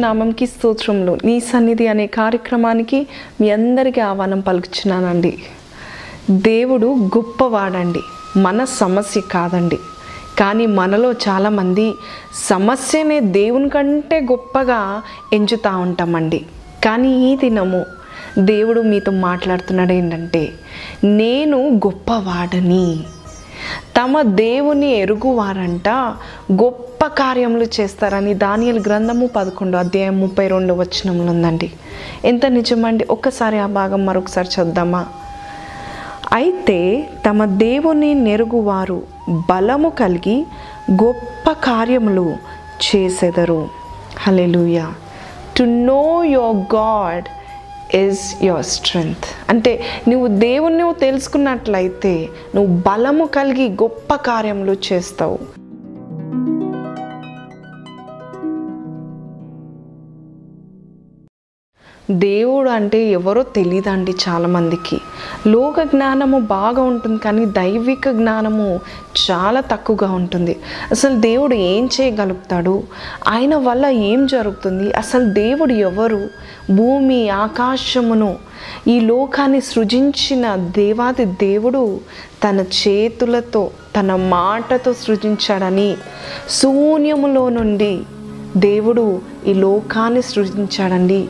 నామంకి స్తోత్రములు. నీ సన్నిధి అనే కార్యక్రమానికి మీ అందరికీ ఆహ్వానం పలుకుచున్నానండి. దేవుడు గొప్పవాడండి. మన సమస్య కాదండి. కానీ మనలో చాలామంది సమస్యనే దేవుని కంటే గొప్పగా ఎంచుతూ ఉంటామండి. కానీ ఈ దినము దేవుడు మీతో మాట్లాడుతున్నాడు ఏంటంటే నేను గొప్పవాడని. తమ దేవుని ఎరుగువారంట గొప్ప కార్యములు చేస్తారని దానియల్ గ్రంథము పదకొండు అధ్యాయం ముప్పై రెండు వచనములు ఉందండి. ఎంత నిజమండి? ఒక్కసారి ఆ భాగం మరొకసారి చూద్దామా అయితే తమ దేవుని నెరుగువారు బలము కలిగి గొప్ప కార్యములు చేసెదరు. Hallelujah to know your God is your strength అంటే నువ్వు దేవుణ్ణి తెలుసుకున్నట్లయితే నువ్వు బలము కలిగి గొప్ప కార్యములు చేస్తావు. దేవుడు అంటే ఎవరో తెలియదండి చాలామందికి. లోక జ్ఞానము బాగా ఉంటుంది కానీ దైవిక జ్ఞానము చాలా తక్కువగా ఉంటుంది. అసలు దేవుడు ఏం చేయగలుగుతాడు? ఆయన వల్ల ఏం జరుగుతుంది? అసలు దేవుడు ఎవరు? భూమి ఆకాశమును ఈ లోకాన్ని సృజించిన దేవాది దేవుడు తన చేతులతో తన మాటతో సృజించాడని శూన్యములో నుండి దేవుడు ఈ లోకాన్ని సృజించాడండి.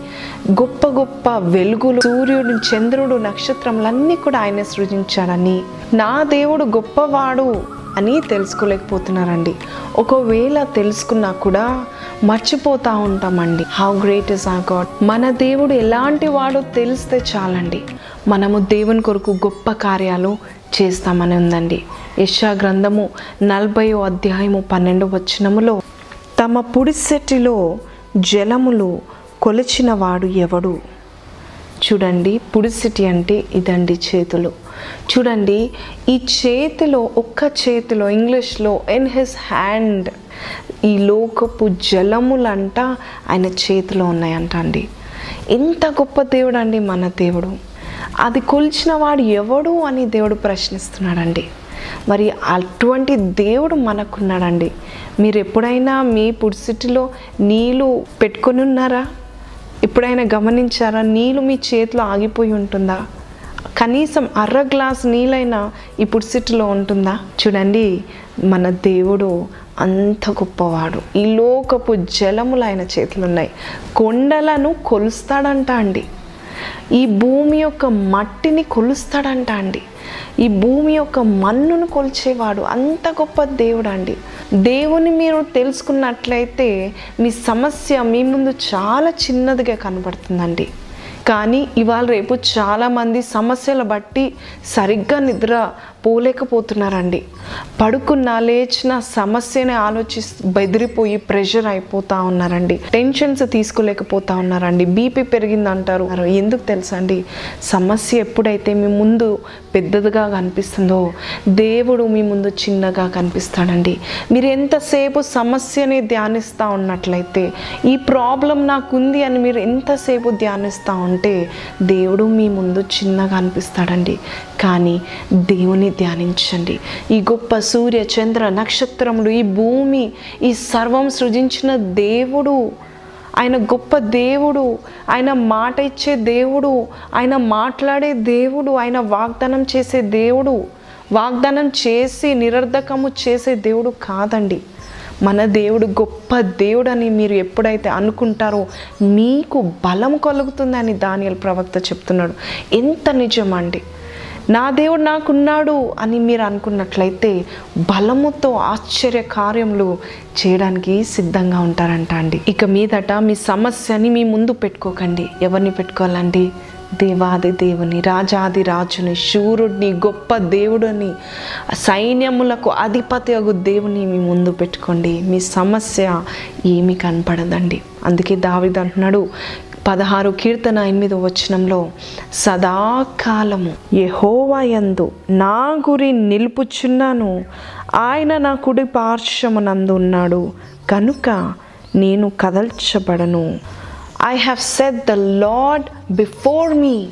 గొప్ప గొప్ప వెలుగులు సూర్యుడు చంద్రుడు నక్షత్రములన్నీ కూడా ఆయన సృజించాడని నా దేవుడు గొప్పవాడు అని తెలుసుకోలేకపోతున్నారండి. ఒకవేళ తెలుసుకున్నా కూడా మర్చిపోతూ ఉంటామండి. How great is a God మన దేవుడు ఎలాంటి వాడో తెలిస్తే చాలండి. మనము దేవుని కొరకు గొప్ప కార్యాలు చేస్తామని ఉందండి. యశా గ్రంథము నలభై అధ్యాయము పన్నెండు వచనములో తమ పుడిసెట్టిలో జలములు కొలిచిన వాడు ఎవడు? చూడండి పుడిసిటి అంటే ఇదండి చేతులు. చూడండి ఈ చేతిలో ఒక్క చేతిలో ఇంగ్లీష్లో ఇన్ హిస్ హ్యాండ్ ఈ లోకపు జలములంట ఆయన చేతిలో ఉన్నాయంట అండి ఎంత గొప్ప దేవుడు అండి మన దేవుడు. అది కొలిచిన వాడు ఎవడు అని దేవుడు ప్రశ్నిస్తున్నాడండి. మరి అటువంటి దేవుడు మనకున్నాడండి. మీరు ఎప్పుడైనా మీ పుడిసిటిలో నీళ్ళు పెట్టుకొని ఉన్నారా? ఎప్పుడైనా గమనించారా? నీళ్ళు మీ చేతిలో ఆగిపోయి ఉంటుందా? కనీసం అర్ర గ్లాస్ నీళ్ళైనా ఈ పుడిసిటిలో ఉంటుందా? చూడండి మన దేవుడు అంత గొప్పవాడు. ఈ లోకపు జలములు ఆయన చేతులు ఉన్నాయి. కొండలను కొలుస్తాడంట అండి. ఈ భూమి యొక్క మట్టిని కొలుస్తాడంట అండి. ఈ భూమి యొక్క మన్నును కొలిచేవాడు అంత గొప్ప దేవుడు అండి. దేవుని మీరు తెలుసుకున్నట్లయితే మీ సమస్య మీ ముందు చాలా చిన్నదిగా కనబడుతుందండి. కానీ ఇవాళ రేపు చాలామంది సమస్యలు బట్టి సరిగ్గా నిద్ర పోలేకపోతున్నారండి. పడుకున్నా లేచిన సమస్యని ఆలోచి బెదిరిపోయి ప్రెషర్ అయిపోతా ఉన్నారండి. టెన్షన్స్ తీసుకోలేకపోతా ఉన్నారండి. బీపీ పెరిగిందంటారు. ఎందుకు తెలుసా అండి సమస్య ఎప్పుడైతే మీ ముందు పెద్దదిగా కనిపిస్తుందో దేవుడు మీ ముందు చిన్నగా కనిపిస్తాడండి. మీరు ఎంతసేపు సమస్యని ధ్యానిస్తూ ఉన్నట్లయితే ఈ ప్రాబ్లం నాకుంది అని మీరు ఎంతసేపు ధ్యానిస్తూ ఉంటే దేవుడు మీ ముందు చిన్నగా అనిపిస్తాడండి. కానీ దేవుని ధ్యానించండి. ఈ గొప్ప సూర్య చంద్ర నక్షత్రములు ఈ భూమి ఈ సర్వం సృజించిన దేవుడు. ఆయన గొప్ప దేవుడు. ఆయన మాట ఇచ్చే దేవుడు. ఆయన మాట్లాడే దేవుడు. ఆయన వాగ్దానం చేసే దేవుడు. వాగ్దానం చేసి నిరర్ధకము చేసే దేవుడు కాదండి. మన దేవుడు గొప్ప దేవుడు అని మీరు ఎప్పుడైతే అనుకుంటారో మీకు బలం కలుగుతుందని దానియల్ ప్రవక్త చెప్తున్నాడు. ఎంత నిజమండి? నా దేవుడు నాకున్నాడు అని మీరు అనుకున్నట్లయితే బలముతో ఆశ్చర్య కార్యములు చేయడానికి సిద్ధంగా ఉంటారంట అండి. ఇక మీదట మీ సమస్యని మీ ముందు పెట్టుకోకండి. ఎవరిని పెట్టుకోవాలండి? దేవాది దేవుని రాజాది రాజుని శూరుడిని గొప్ప దేవుడిని సైన్యములకు అధిపతి అగు దేవుని మీ ముందు పెట్టుకోండి. మీ సమస్య ఏమి కనపడదండి. అందుకే దావిది అంటున్నాడు పదహారు కీర్తన ఎనిమిదో వచనంలో సదాకాలము యహోవాయందు నా గురి నిలుపుచున్నాను. ఆయన నా కుడి పార్శ్వమునందు ఉన్నాడు. కనుక నేను కదల్చబడను. I have set the Lord before me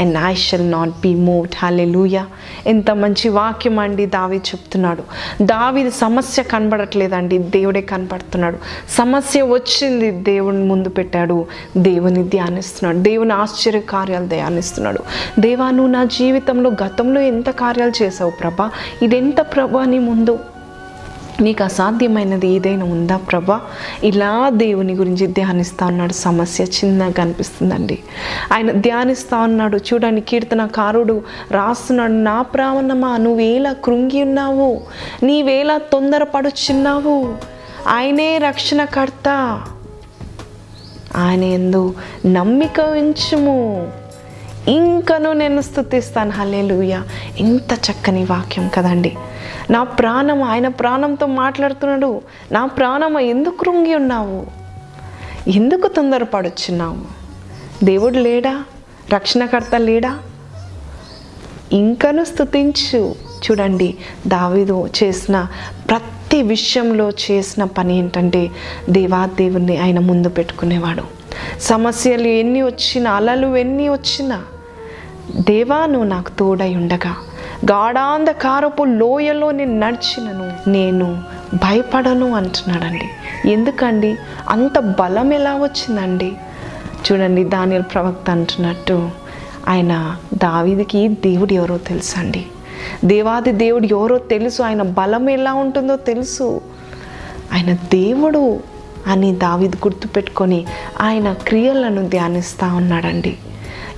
and I shall not be moved hallelujah ఎంత మంచి వాక్యం అండి దావి చెప్తున్నాడు. దావి సమస్య కనబడట్లేదండి. దేవుడే కనపడుతున్నాడు సమస్య వచ్చింది దేవుని ముందు పెట్టాడు. దేవుని ధ్యానిస్తున్నాడు. దేవుని ఆశ్చర్య కార్యాలు ధ్యానిస్తున్నాడు. దేవా నువ్వు నా జీవితంలో గతంలో ఎంత కార్యాలు చేసావు ప్రభా? ఇదెంత ప్రభా నీ ముందు? నీకు అసాధ్యమైనది ఏదైనా ఉందా ప్రభా? ఇలా దేవుని గురించి ధ్యానిస్తా ఉన్నాడు. సమస్య చిన్నగా అనిపిస్తుందండి. ఆయన ధ్యానిస్తా ఉన్నాడు. చూడండి కీర్తనకారుడు రాస్తున్నాడు. నా ప్రావణమా నువ్వేలా కృంగి ఉన్నావు? నీవేలా తొందరపడుచున్నావు? ఆయనే రక్షణకర్త. ఆయన ఎందు నమ్మిక ఉంచుము. ఇంకను నేను స్థుతిస్తాను హల్లెలూయా. ఎంత చక్కని వాక్యం కదండి. నా ప్రాణం ఆయన ప్రాణంతో మాట్లాడుతున్నాడు. నా ప్రాణం ఎందుకు కృంగి ఉన్నావు? ఎందుకు తొందరపడుచున్నావు? దేవుడు లేడా? రక్షణకర్త లేడా? ఇంకను స్థుతించు చూడండి దావిదు చేసిన ప్రతి విషయంలో చేసిన పని ఏంటంటే దేవాదేవుని ఆయన ముందు పెట్టుకునేవాడు. సమస్యలు ఎన్ని వచ్చినా అలలు ఎన్ని వచ్చినా దేవా నువ్వు నాకు తోడై ఉండగా. గాఢాంధకారపు లోయలో నేను నడిచినను. నేను భయపడను అంటున్నాడండి. ఎందుకండి? అంత బలం ఎలా వచ్చిందండి? చూడండి దానియల్ ప్రవక్త అంటున్నట్టు ఆయన దావీదికి దేవుడు ఎవరో తెలుసండి. దేవాది దేవుడు ఎవరో తెలుసు. ఆయన బలం ఎలా ఉంటుందో తెలుసు. ఆయన దేవుడు అని దావీదు గుర్తుపెట్టుకొని ఆయన క్రియలను ధ్యానిస్తూ ఉన్నాడండి.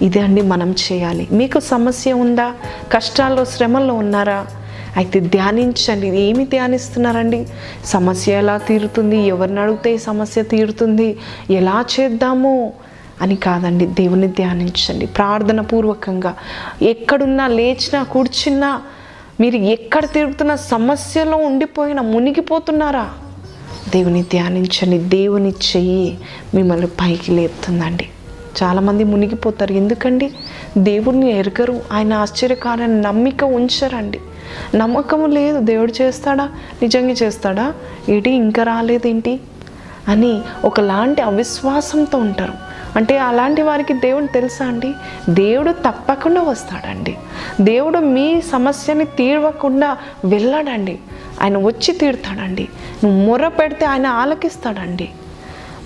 ఇదే అండి మనం చేయాలి. మీకు సమస్య ఉందా? కష్టాల్లో శ్రమల్లో ఉన్నారా? అయితే ధ్యానించండి. ఏమి ధ్యానిస్తున్నారండి? సమస్య ఎలా తీరుతుంది? ఎవరిని అడిగితే సమస్య తీరుతుంది? ఎలా చేద్దాము? అని కాదండి. దేవుని ధ్యానించండి. ప్రార్థన పూర్వకంగా ఎక్కడున్నా లేచినా కూర్చున్నా మీరు ఎక్కడ తిరుగుతున్న సమస్యలో ఉండిపోయినా మునిగిపోతున్నారా? దేవుని ధ్యానించండి. దేవుని చెయ్యి మిమ్మల్ని పైకి లేపుతుందండి. చాలామంది మునిగిపోతారు. ఎందుకండి? దేవుడిని ఎరగరు. ఆయన ఆశ్చర్యకారాన్ని నమ్మిక ఉంచరండి. నమ్మకం లేదు. దేవుడు చేస్తాడా? నిజంగా చేస్తాడా? ఏంటి ఇంకా రాలేదేంటి? అని ఒకలాంటి అవిశ్వాసంతో ఉంటారు. అంటే అలాంటి వారికి దేవుడు తెలుసా అండి? దేవుడు తప్పకుండా వస్తాడండి. దేవుడు మీ సమస్యని తీర్వకుండా వెళ్ళాడండి. ఆయన వచ్చి తీరుతాడండి. నువ్వు మొర్ర పెడితే ఆయన ఆలకిస్తాడండి.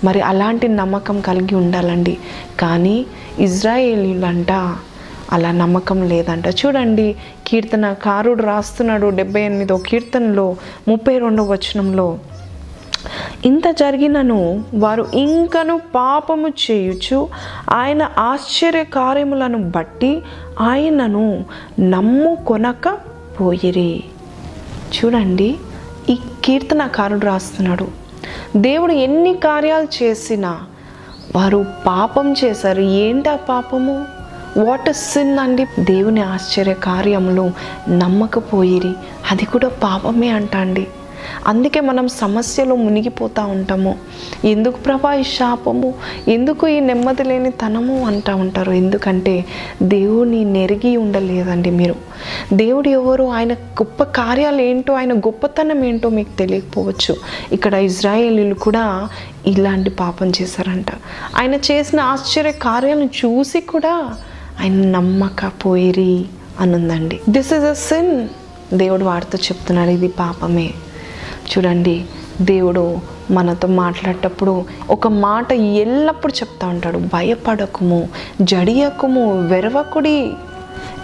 మరి అలాంటి నమ్మకం కలిగి ఉండాలండి. కానీ ఇజ్రాయేలీలంట అలా నమ్మకం లేదంట. చూడండి కీర్తనకారుడు రాస్తున్నాడు డెబ్బై ఎనిమిదో కీర్తనలో ముప్పై రెండో వచనంలో. ఇంత జరిగినను వారు ఇంకను పాపము చేయుచు ఆయన ఆశ్చర్య కార్యములను బట్టి ఆయనను నమ్ముకొనక పోయిరి. చూడండి ఈ కీర్తనకారుడు రాస్తున్నాడు. దేవుడు ఎన్ని కార్యాలు చేసినా వారు పాపం చేశారు. ఏంటి ఆ పాపము? వాట్ సిన్ అండి. దేవుని ఆశ్చర్య కార్యములు నమ్మకపోయిరి. అది కూడా పాపమే అంటా అండి. అందుకే మనం సమస్యలో మునిగిపోతూ ఉంటాము. ఎందుకు ప్రభా ఈ శాపము? ఎందుకు ఈ నెమ్మది లేని తనము అంటూ ఉంటారు? ఎందుకంటే దేవుని నెరిగి ఉండలేదండి మీరు. దేవుడు ఎవరు? ఆయన గొప్ప కార్యాలు ఏంటో ఆయన గొప్పతనం ఏంటో మీకు తెలియకపోవచ్చు. ఇక్కడ ఇజ్రాయేలీలు కూడా ఇలాంటి పాపం చేశారంట. ఆయన చేసిన ఆశ్చర్య కార్యాలను చూసి కూడా ఆయన నమ్మకపోయిరి అనుందండి. దిస్ ఇస్ అ సిన్ దేవుడు వారితో చెప్తున్నాడు ఇది పాపమే. చూడండి దేవుడు మనతో మాట్లాడేటప్పుడు ఒక మాట ఎల్లప్పుడూ చెప్తా ఉంటాడు. భయపడకుము జడియకుము వెరవకుడి.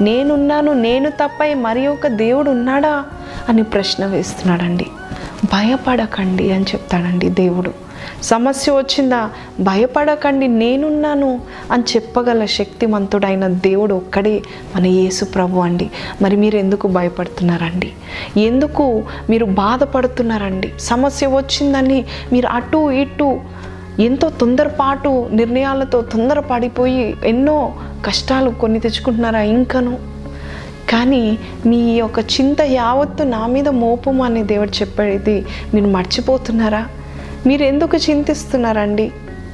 నేనున్నాను నేను తప్ప మరి ఒక దేవుడు ఉన్నాడా అని ప్రశ్న వేస్తున్నాడండి. భయపడకండి అని చెప్తాడండి దేవుడు. సమస్య వచ్చిందా? భయపడకండి నేనున్నాను అని చెప్పగల శక్తిమంతుడైన దేవుడు ఒక్కడే మన యేసు ప్రభు అండి. మరి మీరు ఎందుకు భయపడుతున్నారండి? ఎందుకు మీరు బాధపడుతున్నారండి? సమస్య వచ్చిందని మీరు అటు ఇటు ఎంతో తొందరపాటు నిర్ణయాలతో తొందరపడిపోయి ఎన్నో కష్టాలు కొన్ని తెచ్చుకుంటున్నారా ఇంకను? కానీ మీ యొక్క చింత యావత్తు నా మీద మోపము అనే దేవుడు చెప్పేది మీరు మర్చిపోతున్నారా? మీరు ఎందుకు చింతిస్తున్నారండి?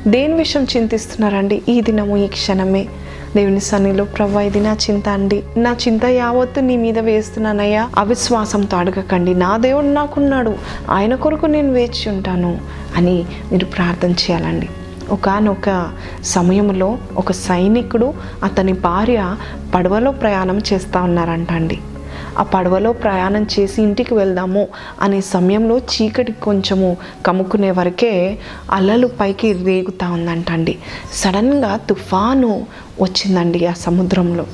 దేని విషయం చింతిస్తున్నారండి? ఈ దినము ఈ క్షణమే. దేవుని సన్నిలో ప్రభా ఇది నా చింత అండి. నా చింత యావత్తు నీ మీద వేస్తున్నానయ్యా. అవిశ్వాసంతో అడగకండి. నా దేవుడు నాకున్నాడు. ఆయన కొరకు నేను వేచి ఉంటాను అని మీరు ప్రార్థన చేయాలండి. ఒకనొక సమయంలో ఒక సైనికుడు అతని భార్య పడవలో ప్రయాణం చేస్తూ ఉన్నారంట అండి ఆ పడవలో ప్రయాణం చేసి ఇంటికి వెళ్దాము అనే సమయంలో చీకటి కొంచెము కమ్ముకునే వరకే అలలు పైకి రేగుతూ ఉందంట అండి సడన్గా తుఫాను వచ్చిందండి ఆ సముద్రంలో.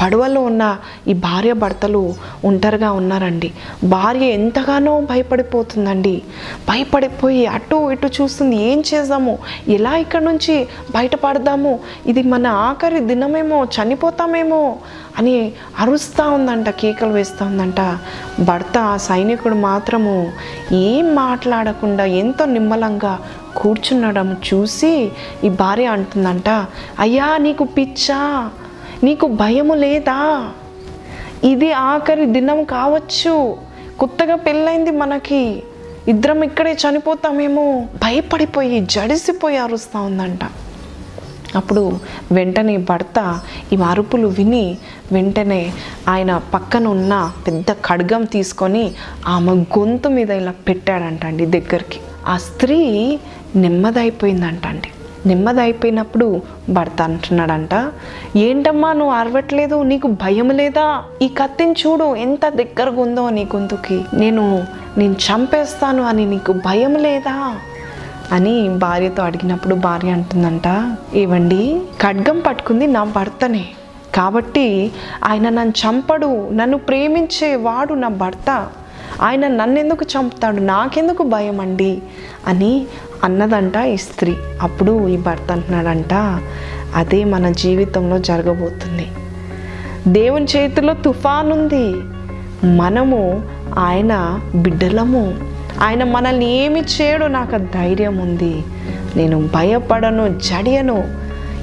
పడవలో ఉన్న ఈ భార్య భర్తలు ఒంటరిగా ఉన్నారండి. భార్య ఎంతగానో భయపడిపోతుందండి. భయపడిపోయి అటు ఇటు చూస్తుంది ఏం చేద్దాము? ఎలా ఇక్కడ నుంచి బయటపడదాము? ఇది మన ఆఖరి దినమేమో చనిపోతామేమో అని అరుస్తూ ఉందంట కేకలు వేస్తూ ఉందంట. భర్త ఆ సైనికుడు మాత్రము ఏం మాట్లాడకుండా ఎంతో నిమ్మలంగా కూర్చున్నడం చూసి ఈ భార్య అంటుందంట అయ్యా నీకు పిచ్చా? నీకు భయము లేదా? ఇది ఆఖరి దినం కావచ్చు. కొత్తగా పెళ్ళైంది మనకి. ఇద్దరం ఇక్కడే చనిపోతామేమో. భయపడిపోయి జడిసిపోయి అరుస్తూ ఉందంట. అప్పుడు వెంటనే భర్త ఈ అరుపులు విని వెంటనే ఆయన పక్కన ఉన్న పెద్ద ఖడ్గం తీసుకొని ఆమె గొంతు మీద ఇలా పెట్టాడంట అండి దగ్గరికి. ఆ స్త్రీ నెమ్మదైపోయిందంట నెమ్మది అయిపోయినప్పుడు భర్త అంటున్నాడంట ఏంటమ్మా నువ్వు అరవట్లేదు నీకు భయం లేదా? ఈ కత్తిని చూడు ఎంత దగ్గరగా ఉందో నీ గొంతుకి. నేను నేను చంపేస్తాను అని నీకు భయం లేదా? అని భార్యతో అడిగినప్పుడు భార్య అంటుందంట ఏవండి ఖడ్గం పట్టుకుంది నా భర్తనే. కాబట్టి ఆయన నన్ను చంపడు నన్ను ప్రేమించే వాడు నా భర్త. ఆయన నన్నెందుకు చంపుతాడు? నాకెందుకు భయం అండి అని అన్నదంట ఈ స్త్రీ. అప్పుడు ఈ భర్త అంటున్నాడంట అదే మన జీవితంలో జరగబోతుంది. దేవుని చేతిలో తుఫాన్ ఉంది మనము ఆయన బిడ్డలము. ఆయన మనల్ని ఏమి చేయడు నాకు ధైర్యం ఉంది నేను భయపడను జడియను.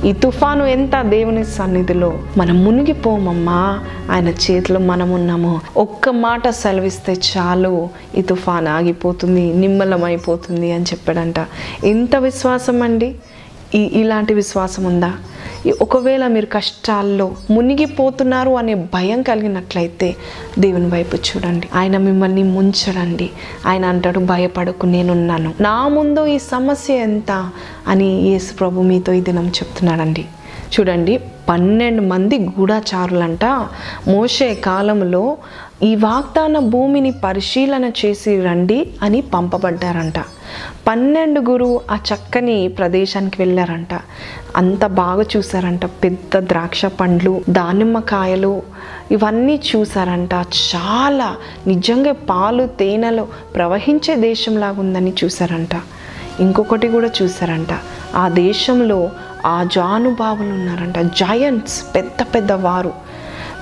ఈ తుఫాను ఎంత దేవుని సన్నిధిలో మనం మునిగిపోమమ్మా? ఆయన చేతిలో మనం ఉన్నాము ఒక్క మాట సెలవిస్తే చాలు. ఈ తుఫాన్ ఆగిపోతుంది నిమ్మలమైపోతుంది అని చెప్పాడంట. ఎంత విశ్వాసం అండి ఈ ఇలాంటి విశ్వాసం ఉందా? ఒకవేళ మీరు కష్టాల్లో మునిగిపోతున్నారు అనే భయం కలిగినట్లయితే దేవుని వైపు చూడండి. ఆయన మిమ్మల్ని ముంచడండి. ఆయన అంటాడు భయపడకు నేనున్నాను. నా ముందు ఈ సమస్య ఎంత? అని యేసు ప్రభు మీతో ఈ దినం చెప్తున్నాడండి. చూడండి పన్నెండు మంది గూఢాచారులంట. మోసే కాలంలో ఈ వాగ్దాన భూమిని పరిశీలన చేసి రండి అని పంపబడ్డారంట. పన్నెండు గురువు ఆ చక్కని ప్రదేశానికి వెళ్ళారంట. అంత బాగా చూసారంట పెద్ద ద్రాక్ష పండ్లు దానిమ్మకాయలు ఇవన్నీ చూసారంట చాలా నిజంగా పాలు తేనెలు ప్రవహించే దేశంలాగా ఉందని చూసారంట ఇంకొకటి కూడా చూసారంట ఆ దేశంలో ఆ జానుభావులు ఉన్నారంట. జాయంట్స్ పెద్ద పెద్ద వారు.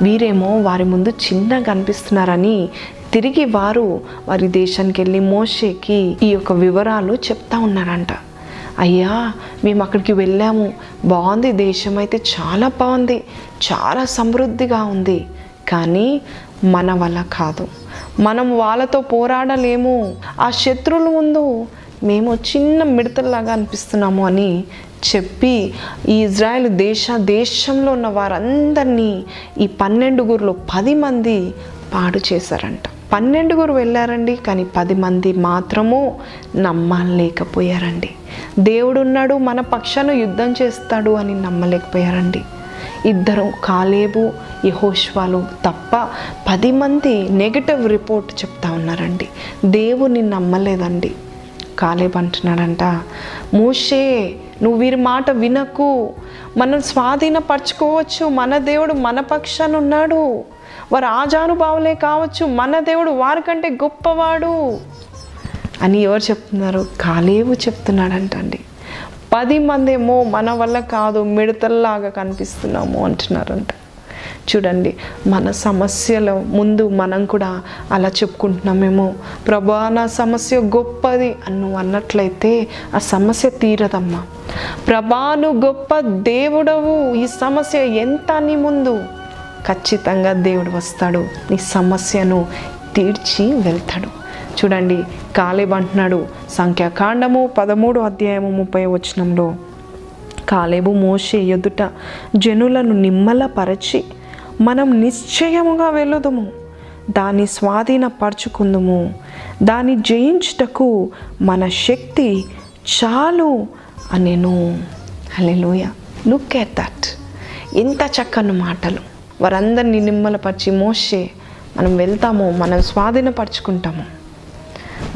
వీరేమో వారి ముందు చిన్నగా అనిపిస్తున్నారని తిరిగి వారు వారి దేశానికి వెళ్ళి మోషేకి ఈ యొక్క వివరాలు చెప్తా ఉన్నారంట. అయ్యా మేము అక్కడికి వెళ్ళాము. బాగుంది దేశం అయితే చాలా బాగుంది చాలా సమృద్ధిగా ఉంది. కానీ మన వల్ల కాదు. మనం వాళ్ళతో పోరాడలేము. ఆ శత్రువుల ముందు మేము చిన్న మిడతల్లాగా అనిపిస్తున్నాము అని చెప్పి ఈ ఇజ్రాయెల్ దేశ దేశంలో ఉన్న వారందరినీ ఈ పన్నెండుగురులో పది మంది పాడు చేశారంట. పన్నెండుగురు వెళ్ళారండి కానీ పది మంది మాత్రము నమ్మలేకపోయారండి. దేవుడు ఉన్నాడు మన పక్షాన యుద్ధం చేస్తాడు అని నమ్మలేకపోయారండి. ఇద్దరు కాలేబు యహోష్వాలు తప్ప పది మంది నెగటివ్ రిపోర్ట్ చెప్తా ఉన్నారండి. దేవుని నమ్మలేదండి. కాలేబ్ అంటున్నాడంట మూషే నువ్వు వీరి మాట వినకు. మనం స్వాధీనపరచుకోవచ్చు. మన దేవుడు మన పక్షాన ఉన్నాడు. వారు ఆజానుభావులే కావచ్చు. మన దేవుడు వారికంటే గొప్పవాడు అని ఎవరు చెప్తున్నారు? కాలేవు చెప్తున్నాడంటండి. పది మంది ఏమో మన వల్ల కాదు మిడతల్లాగా కనిపిస్తున్నాము అంటున్నారంట. చూడండి మన సమస్యల ముందు మనం కూడా అలా చెప్పుకుంటున్నామేమో ప్రభా నా సమస్య గొప్పది అని నువ్వు అన్నట్లయితే ఆ సమస్య తీరదమ్మా. ప్రభాను గొప్ప దేవుడవు. ఈ సమస్య ఎంత నీ ముందు? ఖచ్చితంగా దేవుడు వస్తాడు. నీ సమస్యను తీర్చి వెళ్తాడు. చూడండి కాలేబ్ అంటున్నాడు సంఖ్యాకాండము పదమూడు అధ్యాయము ముప్పై వచనంలో కాలేబు మోషే ఎదుట జనులను నిమ్మలపరచి మనం నిశ్చయముగా వెళ్ళుదము. దాన్ని స్వాధీనపరచుకుందుము. దాన్ని జయించుటకు మన శక్తి చాలు అనేను. హల్లెలూయ. లుక్ ఎట్ దట్ ఎంత చక్కని మాటలు. వారందరినీ నిమ్మలపరిచి మోసే మనం వెళ్తాము మనం స్వాధీనపరచుకుంటాము.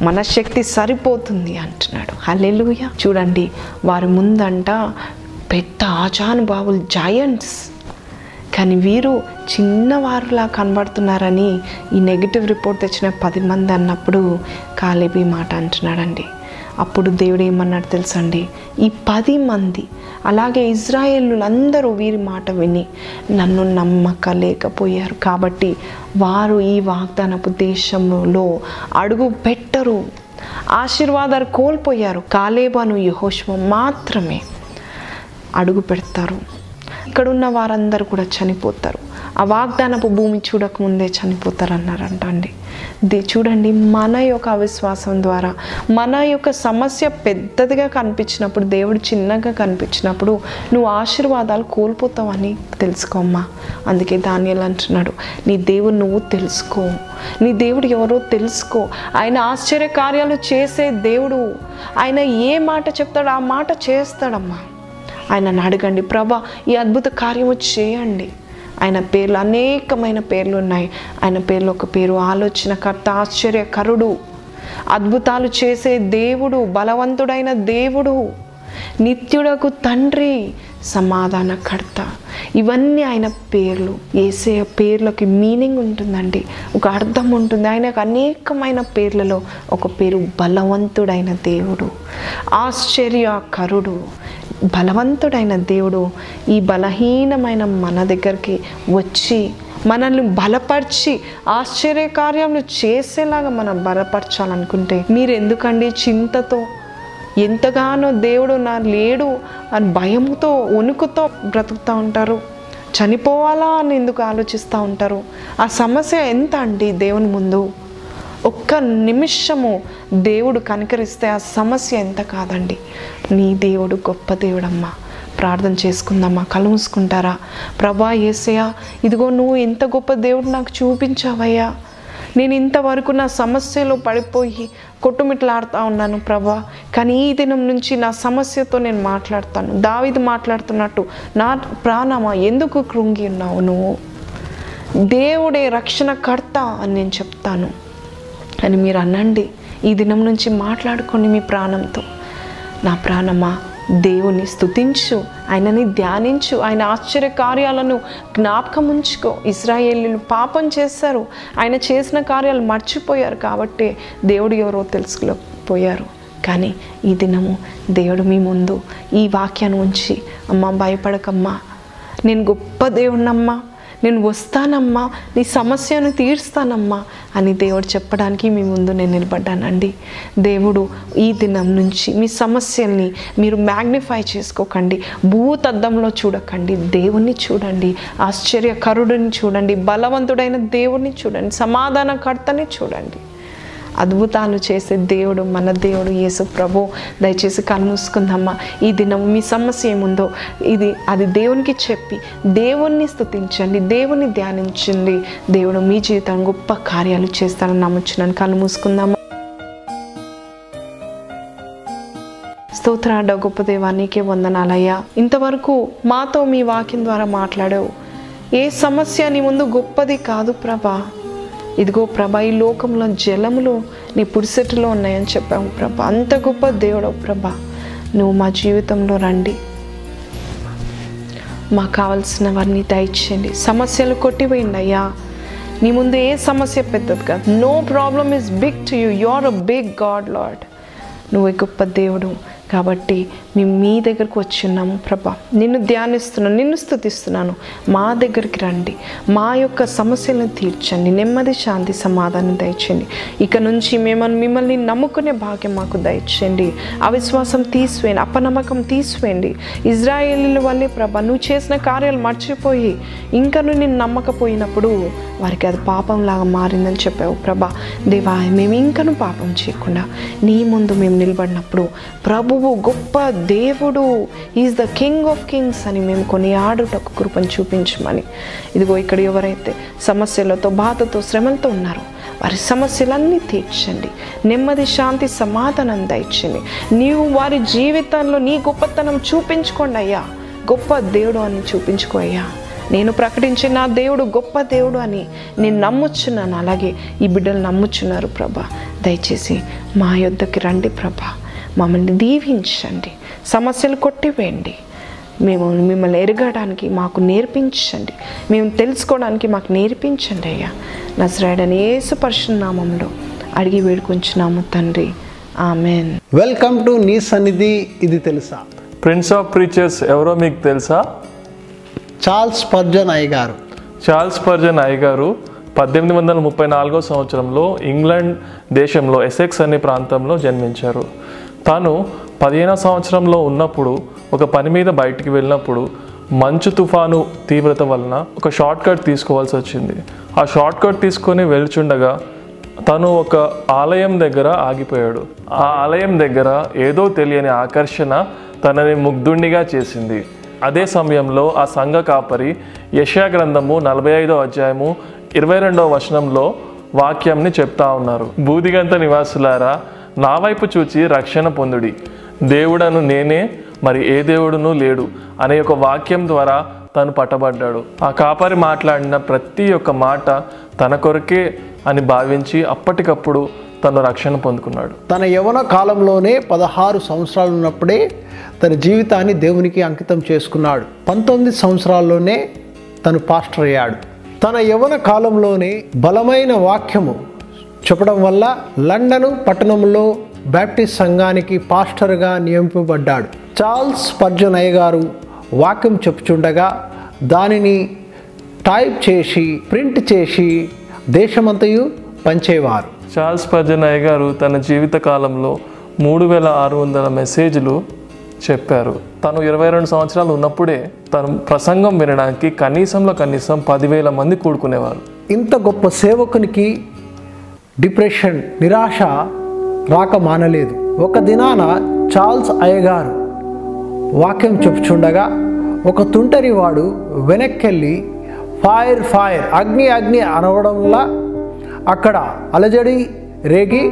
మన శక్తి సరిపోతుంది అంటున్నాడు. హలెలుయ చూడండి వారి ముందంట పెద్ద ఆజానుభావులు జాయంట్స్ కానీ వీరు చిన్నవారులా కనబడుతున్నారని ఈ నెగిటివ్ రిపోర్ట్ తెచ్చిన పది మంది అన్నప్పుడు కాలేబీ మాట అంటున్నాడండి. అప్పుడు దేవుడు ఏమన్నాడు తెలుసండి? ఈ పది మంది అలాగే ఇజ్రాయేళ్ళందరూ వీరి మాట విని నన్ను నమ్మకలేకపోయారు కాబట్టి వారు ఈ వాగ్దానపు దేశంలో అడుగు పెట్టరు ఆశీర్వాదాలు కోల్పోయారు. కాలేబాను యహోష్మ మాత్రమే అడుగు పెడతారు. ఇక్కడున్న వారందరూ కూడా చనిపోతారు. ఆ వాగ్దానపు భూమి చూడకముందే చనిపోతారు అన్నారంట అండి. ది చూడండి మన యొక్క అవిశ్వాసం ద్వారా మన యొక్క సమస్య పెద్దదిగా కనిపించినప్పుడు దేవుడు చిన్నగా కనిపించినప్పుడు నువ్వు ఆశీర్వాదాలు కోల్పోతావని తెలుసుకోమ్మా. అందుకే ధాన్యాలు అంటున్నాడు నీ దేవుడు నువ్వు తెలుసుకో. నీ దేవుడు ఎవరో తెలుసుకో. ఆయన ఆశ్చర్య కార్యాలు చేసే దేవుడు. ఆయన ఏ మాట చెప్తాడో ఆ మాట చేస్తాడమ్మా. ఆయనను అడగండి ప్రభా ఈ అద్భుత కార్యము చేయండి. ఆయన పేర్లు అనేకమైన పేర్లు ఉన్నాయి. ఆయన పేర్లు ఒక పేరు ఆలోచనకర్త ఆశ్చర్యకరుడు. అద్భుతాలు చేసే దేవుడు బలవంతుడైన దేవుడు నిత్యుడకు తండ్రి సమాధానకర్త. ఇవన్నీ ఆయన పేర్లు. ఏసే పేర్లకి మీనింగ్ ఉంటుందండి. ఒక అర్థం ఉంటుంది. ఆయనకు అనేకమైన పేర్లలో ఒక పేరు బలవంతుడైన దేవుడు ఆశ్చర్యకరుడు. బలవంతుడైన దేవుడు ఈ బలహీనమైన మన దగ్గరికి వచ్చి మనల్ని బలపరిచి ఆశ్చర్యకార్యములు చేసేలాగా మనం బలపరచాలనుకుంటే మీరు ఎందుకండి చింతతో? ఎంతగానో దేవుడు నా లేడు అని భయంతో వణుకుతో బ్రతుకుతూ ఉంటారు. చనిపోవాలా అని ఎందుకు ఆలోచిస్తూ ఉంటారు? ఆ సమస్య ఎంత అండి దేవుని ముందు? ఒక్క నిమిషము దేవుడు కనికరిస్తే ఆ సమస్య ఎంత కాదండి. నీ దేవుడు గొప్ప దేవుడమ్మా. ప్రార్థన చేసుకుందామా? కలుసుకుంటారా ప్రభా ఏసయ్యా ఇదిగో నువ్వు ఎంత గొప్ప దేవుడు నాకు చూపించావయ్యా. నేను ఇంతవరకు నా సమస్యలో పడిపోయి కొట్టుమిట్లాడుతూ ఉన్నాను ప్రభా. కానీ ఈ దినం నుంచి నా సమస్యతో నేను మాట్లాడతాను. దావిది మాట్లాడుతున్నట్టు నా ప్రాణమా ఎందుకు కృంగి ఉన్నావు నువ్వు? దేవుడే రక్షణకర్త అని నేను చెప్తాను. అని మీరు అనండి. ఈ దినం నుంచి మాట్లాడుకోండి మీ ప్రాణంతో. నా ప్రాణమా దేవుని స్థుతించు ఆయనని ధ్యానించు ఆయన ఆశ్చర్య కార్యాలను జ్ఞాపకం ఉంచుకో ఇస్రాయేలీలు పాపం చేశారు. ఆయన చేసిన కార్యాలు మర్చిపోయారు కాబట్టి దేవుడు ఎవరో తెలుసుకోలేకపోయారు కానీ ఈ దినము దేవుడు మీ ముందు ఈ వాక్యాన్ని ఉంచి అమ్మ భయపడకమ్మా. నేను గొప్ప దేవుణ్ణమ్మా. నేను వస్తానమ్మా నీ సమస్యను తీరుస్తానమ్మా అని దేవుడు చెప్పడానికి మీ ముందు నేను నిలబడ్డానండి. దేవుడు ఈ దినం నుంచి మీ సమస్యల్ని మీరు మ్యాగ్నిఫై చేసుకోకండి. భూతద్దంలో చూడకండి. దేవుణ్ణి చూడండి. ఆశ్చర్యకరుడిని చూడండి. బలవంతుడైన దేవుణ్ణి చూడండి. సమాధానకర్తని చూడండి. అద్భుతాలు చేసే దేవుడు మన దేవుడు యేసు ప్రభు. దయచేసి కనుమూసుకుందమ్మా ఈ దినం మీ సమస్య ఏముందో ఇది అది దేవునికి చెప్పి దేవుణ్ణి స్తుతించండి దేవుణ్ణి ధ్యానించండి. దేవుడు మీ జీవితం గొప్ప కార్యాలు చేస్తారని నమ్ముచున్నాను. కనుమూసుకుందామా మూసుకుందామా స్తోత్రాడ గొప్ప దేవా వందనాలయ్యా. ఇంతవరకు మాతో మీ వాక్యం ద్వారా మాట్లాడావు. ఏ సమస్య నీ ముందు గొప్పది కాదు ప్రభా. ఇదిగో ప్రభ ఈ లోకంలో జలములు నీ పుడిసెట్టులో ఉన్నాయని చెప్పావు ప్రభా. అంత గొప్ప దేవుడవు ప్రభా. నువ్వు మా జీవితంలో రండి. మాకు కావలసినవన్నీ దయచేయండి. సమస్యలు కొట్టివేయండి అయ్యా. నీ ముందు ఏ సమస్య పెద్దది కాదు. No problem is big to you you are a big God Lord నువ్వు గొప్ప దేవుడు. కాబట్టి మేము మీ దగ్గరకు వచ్చి ఉన్నాము ప్రభా. నిన్ను ధ్యానిస్తున్నాను నిన్ను స్థుతిస్తున్నాను. మా దగ్గరికి రండి. మా యొక్క సమస్యలను తీర్చండి. నెమ్మది శాంతి సమాధానం దయచేయండి. ఇక నుంచి మిమ్మల్ని మిమ్మల్ని నమ్ముకునే భాగ్యం మాకు దయచేయండి. అవిశ్వాసం తీసివేయండి అపనమ్మకం తీసివేయండి. ఇజ్రాయేలీల వల్లే ప్రభా నువ్వు చేసిన కార్యాలు మర్చిపోయి ఇంకా నువ్వు నేను నమ్మకపోయినప్పుడు వారికి అది పాపంలాగా మారిందని చెప్పావు ప్రభా. దేవా మేము ఇంకను పాపం చేయకుండా నీ ముందు మేము నిలబడినప్పుడు ప్రభు నువ్వు గొప్ప దేవుడు. Is the king of kings అని మేము కొన్ని ఆడుటకు కృపను చూపించమని. ఇదిగో ఇక్కడ ఎవరైతే సమస్యలతో బాధతో శ్రమలతో ఉన్నారో వారి సమస్యలన్నీ తీర్చండి. నెమ్మది శాంతి సమాధానం దయచండి నీవు వారి జీవితంలో నీ గొప్పతనం చూపించుకోండి అయ్యా. గొప్ప దేవుడు అని చూపించుకో అయ్యా. నేను ప్రకటించిన నా దేవుడు గొప్ప దేవుడు అని నేను నమ్ముచున్నాను. అలాగే ఈ బిడ్డలు నమ్ముచున్నారు ప్రభా. దయచేసి మా యొద్దకి రండి ప్రభా. మమ్మల్ని దీవించండి. సమస్యలు కొట్టివేయండి. మేము మిమ్మల్ని ఎరగడానికి మాకు నేర్పించండి. మేము తెలుసుకోవడానికి మాకు నేర్పించండి అయ్యా. నజరాడని యేసు పరిశునామంలో అడిగి వేడుకుంటున్నాము తండ్రి. ఆమెన్. వెల్కమ్ టు నీ సన్నిధి ఇది తెలుసా? ప్రిన్స్ ఆఫ్ ప్రీచర్స్ ఎవరో మీకు తెలుసా? చార్ల్స్ పర్జన్ అయ్య గారు చార్ల్స్ పర్జన్ అయ్య గారు పద్దెనిమిది వందల ముప్పై నాలుగో సంవత్సరంలో ఇంగ్లాండ్ దేశంలో ఎసెక్స్ అనే ప్రాంతంలో జన్మించారు. తాను పదిహేనవ సంవత్సరంలో ఉన్నప్పుడు ఒక పని మీద బయటికి వెళ్ళినప్పుడు మంచు తుఫాను తీవ్రత వలన ఒక షార్ట్ కట్ తీసుకోవాల్సి వచ్చింది. ఆ షార్ట్ కట్ తీసుకొని వెళ్చుండగా తను ఒక ఆలయం దగ్గర ఆగిపోయాడు. ఆ ఆలయం దగ్గర ఏదో తెలియని ఆకర్షణ తనని ముగ్ధుణ్ణిగా చేసింది. అదే సమయంలో ఆ సంఘ కాపరి యశా గ్రంథము నలభై ఐదో అధ్యాయము ఇరవై రెండవ వచనంలో వాక్యంని చెప్తా ఉన్నారు. బూదిగంత నివాసులారా నా వైపు చూచి రక్షణ పొందుడి. దేవుడను నేనే మరి ఏ దేవుడునూ లేడు అనే ఒక వాక్యం ద్వారా తను పట్టబడ్డాడు. ఆ కాపరి మాట్లాడిన ప్రతి ఒక్క మాట తన కొరకే అని భావించి అప్పటికప్పుడు తను రక్షణ పొందుకున్నాడు. తన యవన కాలంలోనే పదహారు సంవత్సరాలు ఉన్నప్పుడే తన జీవితాన్ని దేవునికి అంకితం చేసుకున్నాడు. పంతొమ్మిది సంవత్సరాల్లోనే తను పాస్టర్ అయ్యాడు. తన యవన కాలంలోనే బలమైన వాక్యము చెప్పడం వల్ల లండన్ పట్టణంలో బ్యాప్టిస్ట్ సంఘానికి పాస్టర్గా నియమింపబడ్డాడు. చార్ల్స్ పర్జన్ అయ్య గారు వాక్యం చెప్పుచుండగా దానిని టైప్ చేసి ప్రింట్ చేసి దేశమంతయు పంచేవారు. చార్ల్స్ పర్జన్ అయ్య గారు తన జీవిత కాలంలో మూడు వేల ఆరు వందల మెసేజ్లు చెప్పారు. తను ఇరవై రెండు సంవత్సరాలు ఉన్నప్పుడే తను ప్రసంగం వినడానికి కనీసంలో కనీసం పదివేల మంది కూడుకునేవారు. ఇంత గొప్ప సేవకునికి డిప్రెషన్ నిరాశ రాక మానలేదు. ఒక దినాన చార్ల్స్ అయ్యగారు వాక్యం చెప్పుచుండగా ఒక తుంటరివాడు వెనక్కెళ్ళి ఫైర్ ఫైర్ అగ్ని అగ్ని అనవడంలా అక్కడ అలజడి రేగి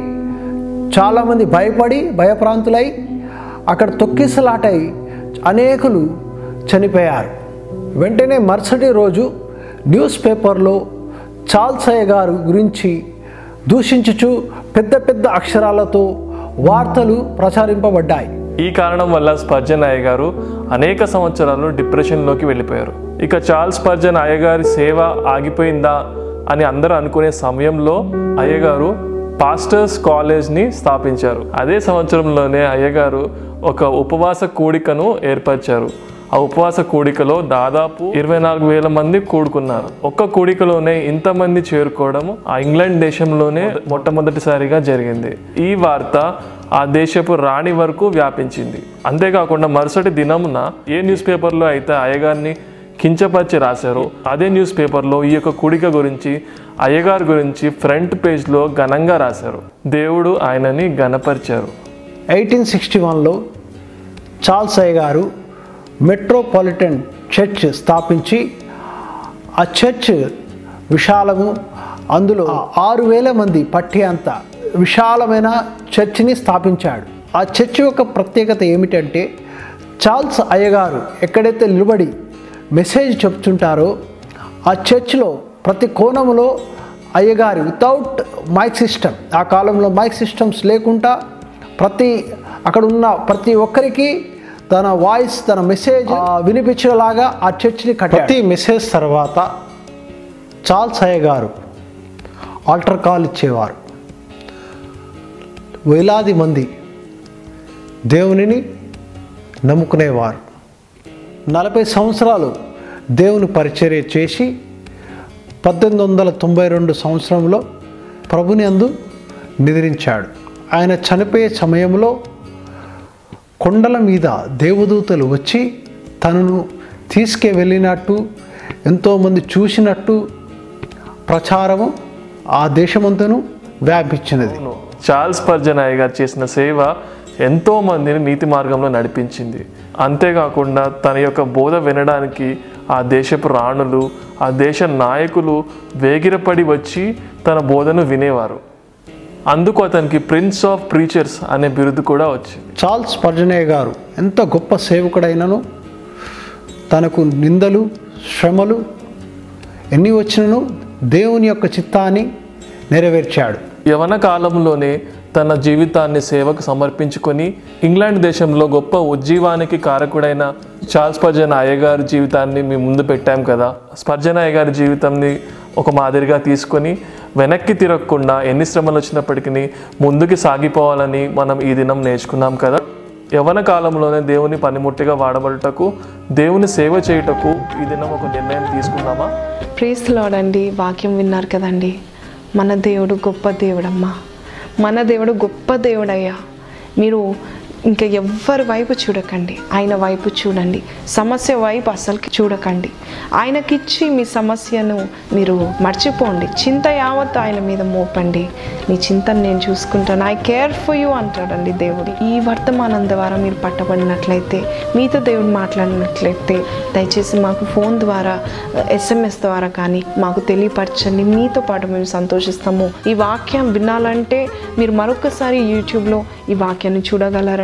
చాలామంది భయపడి భయప్రాంతులై అక్కడ తొక్కిసలాటై అనేకులు చనిపోయారు. వెంటనే మరుసటి రోజు న్యూస్ పేపర్లో చాల్సయ్య గారు గురించి దూషించుచు పెద్ద పెద్ద అక్షరాలతో వార్తలు ప్రచారింపబడ్డాయి. ఈ కారణం వల్ల స్పర్జన్ అయ్య గారు అనేక సంవత్సరాలు డిప్రెషన్లోకి వెళ్ళిపోయారు. ఇక చార్ల్స్ స్పర్జన్ అయ్యగారి సేవ ఆగిపోయిందా అని అందరూ అనుకునే సమయంలో అయ్యగారు పాస్టర్స్ కాలేజ్ని స్థాపించారు. అదే సంవత్సరంలోనే అయ్యగారు ఒక ఉపవాస కూడికను ఏర్పరిచారు. ఆ ఉపవాస కూడికలో దాదాపు ఇరవై నాలుగు వేల మంది కూడుకున్నారు. ఒక్క కూడికలోనే ఇంతమంది చేరుకోవడం ఆ ఇంగ్లాండ్ దేశంలోనే మొట్టమొదటిసారిగా జరిగింది. ఈ వార్త ఆ దేశపు రాణి వరకు వ్యాపించింది. అంతేకాకుండా మరుసటి దినమున ఏ న్యూస్ పేపర్లో అయితే అయ్యగారిని కించపరిచి రాశారో అదే న్యూస్ పేపర్లో ఈ యొక్క కూడిక గురించి అయ్యగారి గురించి ఫ్రంట్ పేజ్లో ఘనంగా రాశారు. దేవుడు ఆయనని ఘనపరిచారు. ఎయిటీన్ సిక్స్టీ వన్లో చార్ల్స్ అయ్య గారు మెట్రోపాలిటన్ చర్చ్ స్థాపించి ఆ చర్చ్ విశాలము అందులో ఆరు వేల మంది పట్టే అంత విశాలమైన చర్చిని స్థాపించాడు. ఆ చర్చ్ యొక్క ప్రత్యేకత ఏమిటంటే చార్ల్స్ అయ్యగారు ఎక్కడైతే నిలబడి మెసేజ్ చెప్తుంటారో ఆ చర్చ్లో ప్రతి కోణంలో అయ్యగారి వితౌట్ మైక్ సిస్టమ్ ఆ కాలంలో మైక్ సిస్టమ్స్ లేకుండా ప్రతి అక్కడ ఉన్న ప్రతి ఒక్కరికి తన వాయిస్ తన మెసేజ్ వినిపించేలాగా ఆ చర్చ్ని ప్రతి మెసేజ్ తర్వాత చార్ల్స్ అయ్య గారు ఆల్టర్ కాల్ ఇచ్చేవారు. వేలాది మంది దేవునిని నమ్ముకునేవారు. నలభై సంవత్సరాలు దేవుని పరిచర్య చేసి పద్దెనిమిది వందల తొంభై రెండు సంవత్సరంలో ప్రభుని అందు నిద్రించాడు. ఆయన చనిపోయే సమయంలో కొండల మీద దేవదూతలు వచ్చి తనను తీసుకెళ్ళినట్టు ఎంతోమంది చూసినట్టు ప్రచారము ఆ దేశమంతను వ్యాపించినది. చార్ల్స్ పర్జనాయ్ గారు చేసిన సేవ ఎంతోమందిని నీతి మార్గంలో నడిపించింది. అంతేకాకుండా తన యొక్క బోధ వినడానికి ఆ దేశపు రాణులు ఆ దేశ నాయకులు వేగిరపడి వచ్చి తన బోధను వినేవారు. అందుకు అతనికి ప్రిన్స్ ఆఫ్ ప్రీచర్స్ అనే బిరుదు కూడా వచ్చింది చార్ల్స్ పర్జనయ్య గారు ఎంత గొప్ప సేవకుడైనను తనకు నిందలు శ్రమలు ఎన్ని వచ్చినను దేవుని యొక్క చిత్తాన్ని నెరవేర్చాడు. యవన కాలంలోనే తన జీవితాన్ని సేవకు సమర్పించుకొని ఇంగ్లాండ్ దేశంలో గొప్ప ఉజ్జీవానికి కారకుడైన చార్ల్స్ స్పర్జన్ అయ్యగారి జీవితాన్ని మీ ముందు పెట్టాం కదా. స్పర్జన్ అయ్యగారి జీవితాన్ని ఒక మాదిరిగా తీసుకొని వెనక్కి తిరగకుండా ఎన్ని శ్రమలు వచ్చినప్పటికీ ముందుకు సాగిపోవాలని మనం ఈ దినం నేర్చుకున్నాం కదా. యవన కాలంలోనే దేవుని పనిముట్టిగా వాడబడుటకు దేవుని సేవ చేయుటకు ఈ దినం ఒక నిర్ణయం తీసుకుందామా ప్రీస్తులాడండి వాక్యం విన్నారు కదండి. మన దేవుడు గొప్ప దేవుడమ్మా. మన దేవుడు గొప్ప దేవుడయ్యా. మీరు ఇంకా ఎవ్వరి వైపు చూడకండి. ఆయన వైపు చూడండి. సమస్య వైపు అసలుకి చూడకండి. ఆయనకిచ్చి మీ సమస్యను మీరు మర్చిపోండి. చింత యావత్ ఆయన మీద మోపండి. నీ చింతను నేను చూసుకుంటాను. ఐ కేర్ ఫర్ యూ అంటాడండి దేవుడు. ఈ వర్తమానం ద్వారా మీరు పట్టబడినట్లయితే మీతో దేవుడు మాట్లాడినట్లయితే దయచేసి మాకు ఫోన్ ద్వారా ఎస్ఎంఎస్ ద్వారా కానీ మాకు తెలియపరచండి. మీతో పాటు మేము సంతోషిస్తాము. ఈ వాక్యం వినాలంటే మీరు మరొకసారి యూట్యూబ్లో ఈ వాక్యాన్ని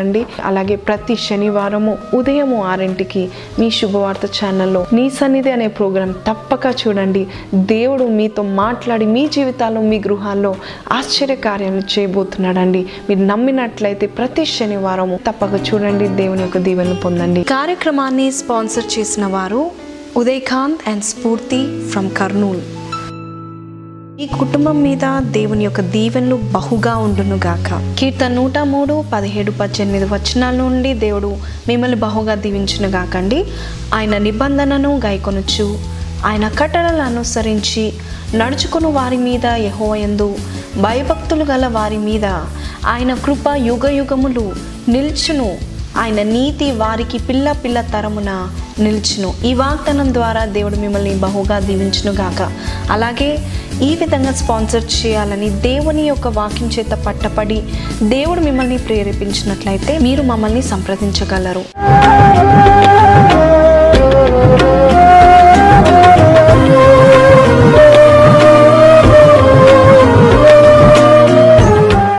చూడగలరండి అలాగే ప్రతి శనివారము ఉదయము ఆరింటికి మీ శుభవార్త ఛానల్లో నీ సన్నిధి అనే ప్రోగ్రాం తప్పక చూడండి. దేవుడు మీతో మాట్లాడి మీ జీవితాల్లో మీ గృహాల్లో ఆశ్చర్యకార్యాలు చేయబోతున్నాడండి. మీరు నమ్మినట్లయితే ప్రతి శనివారము తప్పక చూడండి. దేవుని యొక్క దీవెనలు పొందండి. కార్యక్రమాన్ని స్పాన్సర్ చేసిన వారు ఉదయకాంత్ అండ్ స్ఫూర్తి ఫ్రమ్ కర్నూల్. ఈ కుటుంబం మీద దేవుని యొక్క దీవెనలు బహుగా ఉండును గాక. కీర్తన నూట మూడు పదిహేడు పద్దెనిమిది వచనాల నుండి దేవుడు మిమ్మల్ని బహుగా దీవించును గాకండి. ఆయన నిబంధనను గైకొనొచ్చు ఆయన కట్టడలను అనుసరించి నడుచుకుని వారి మీద యెహోవాయందు భయభక్తులు గల వారి మీద ఆయన కృప యుగ యుగములు నిల్చును. ఆయన నీతి వారికి పిల్ల పిల్ల తరమున నిలిచును. ఈ వాగ్దానం ద్వారా దేవుడు మిమ్మల్ని బహుగా దీవించునుగాక అలాగే ఈ విధంగా స్పాన్సర్ చేయాలని దేవుని యొక్క వాక్యం చేత పట్టపడి దేవుడు మిమ్మల్ని ప్రేరేపించినట్లయితే మీరు మమ్మల్ని సంప్రదించగలరు.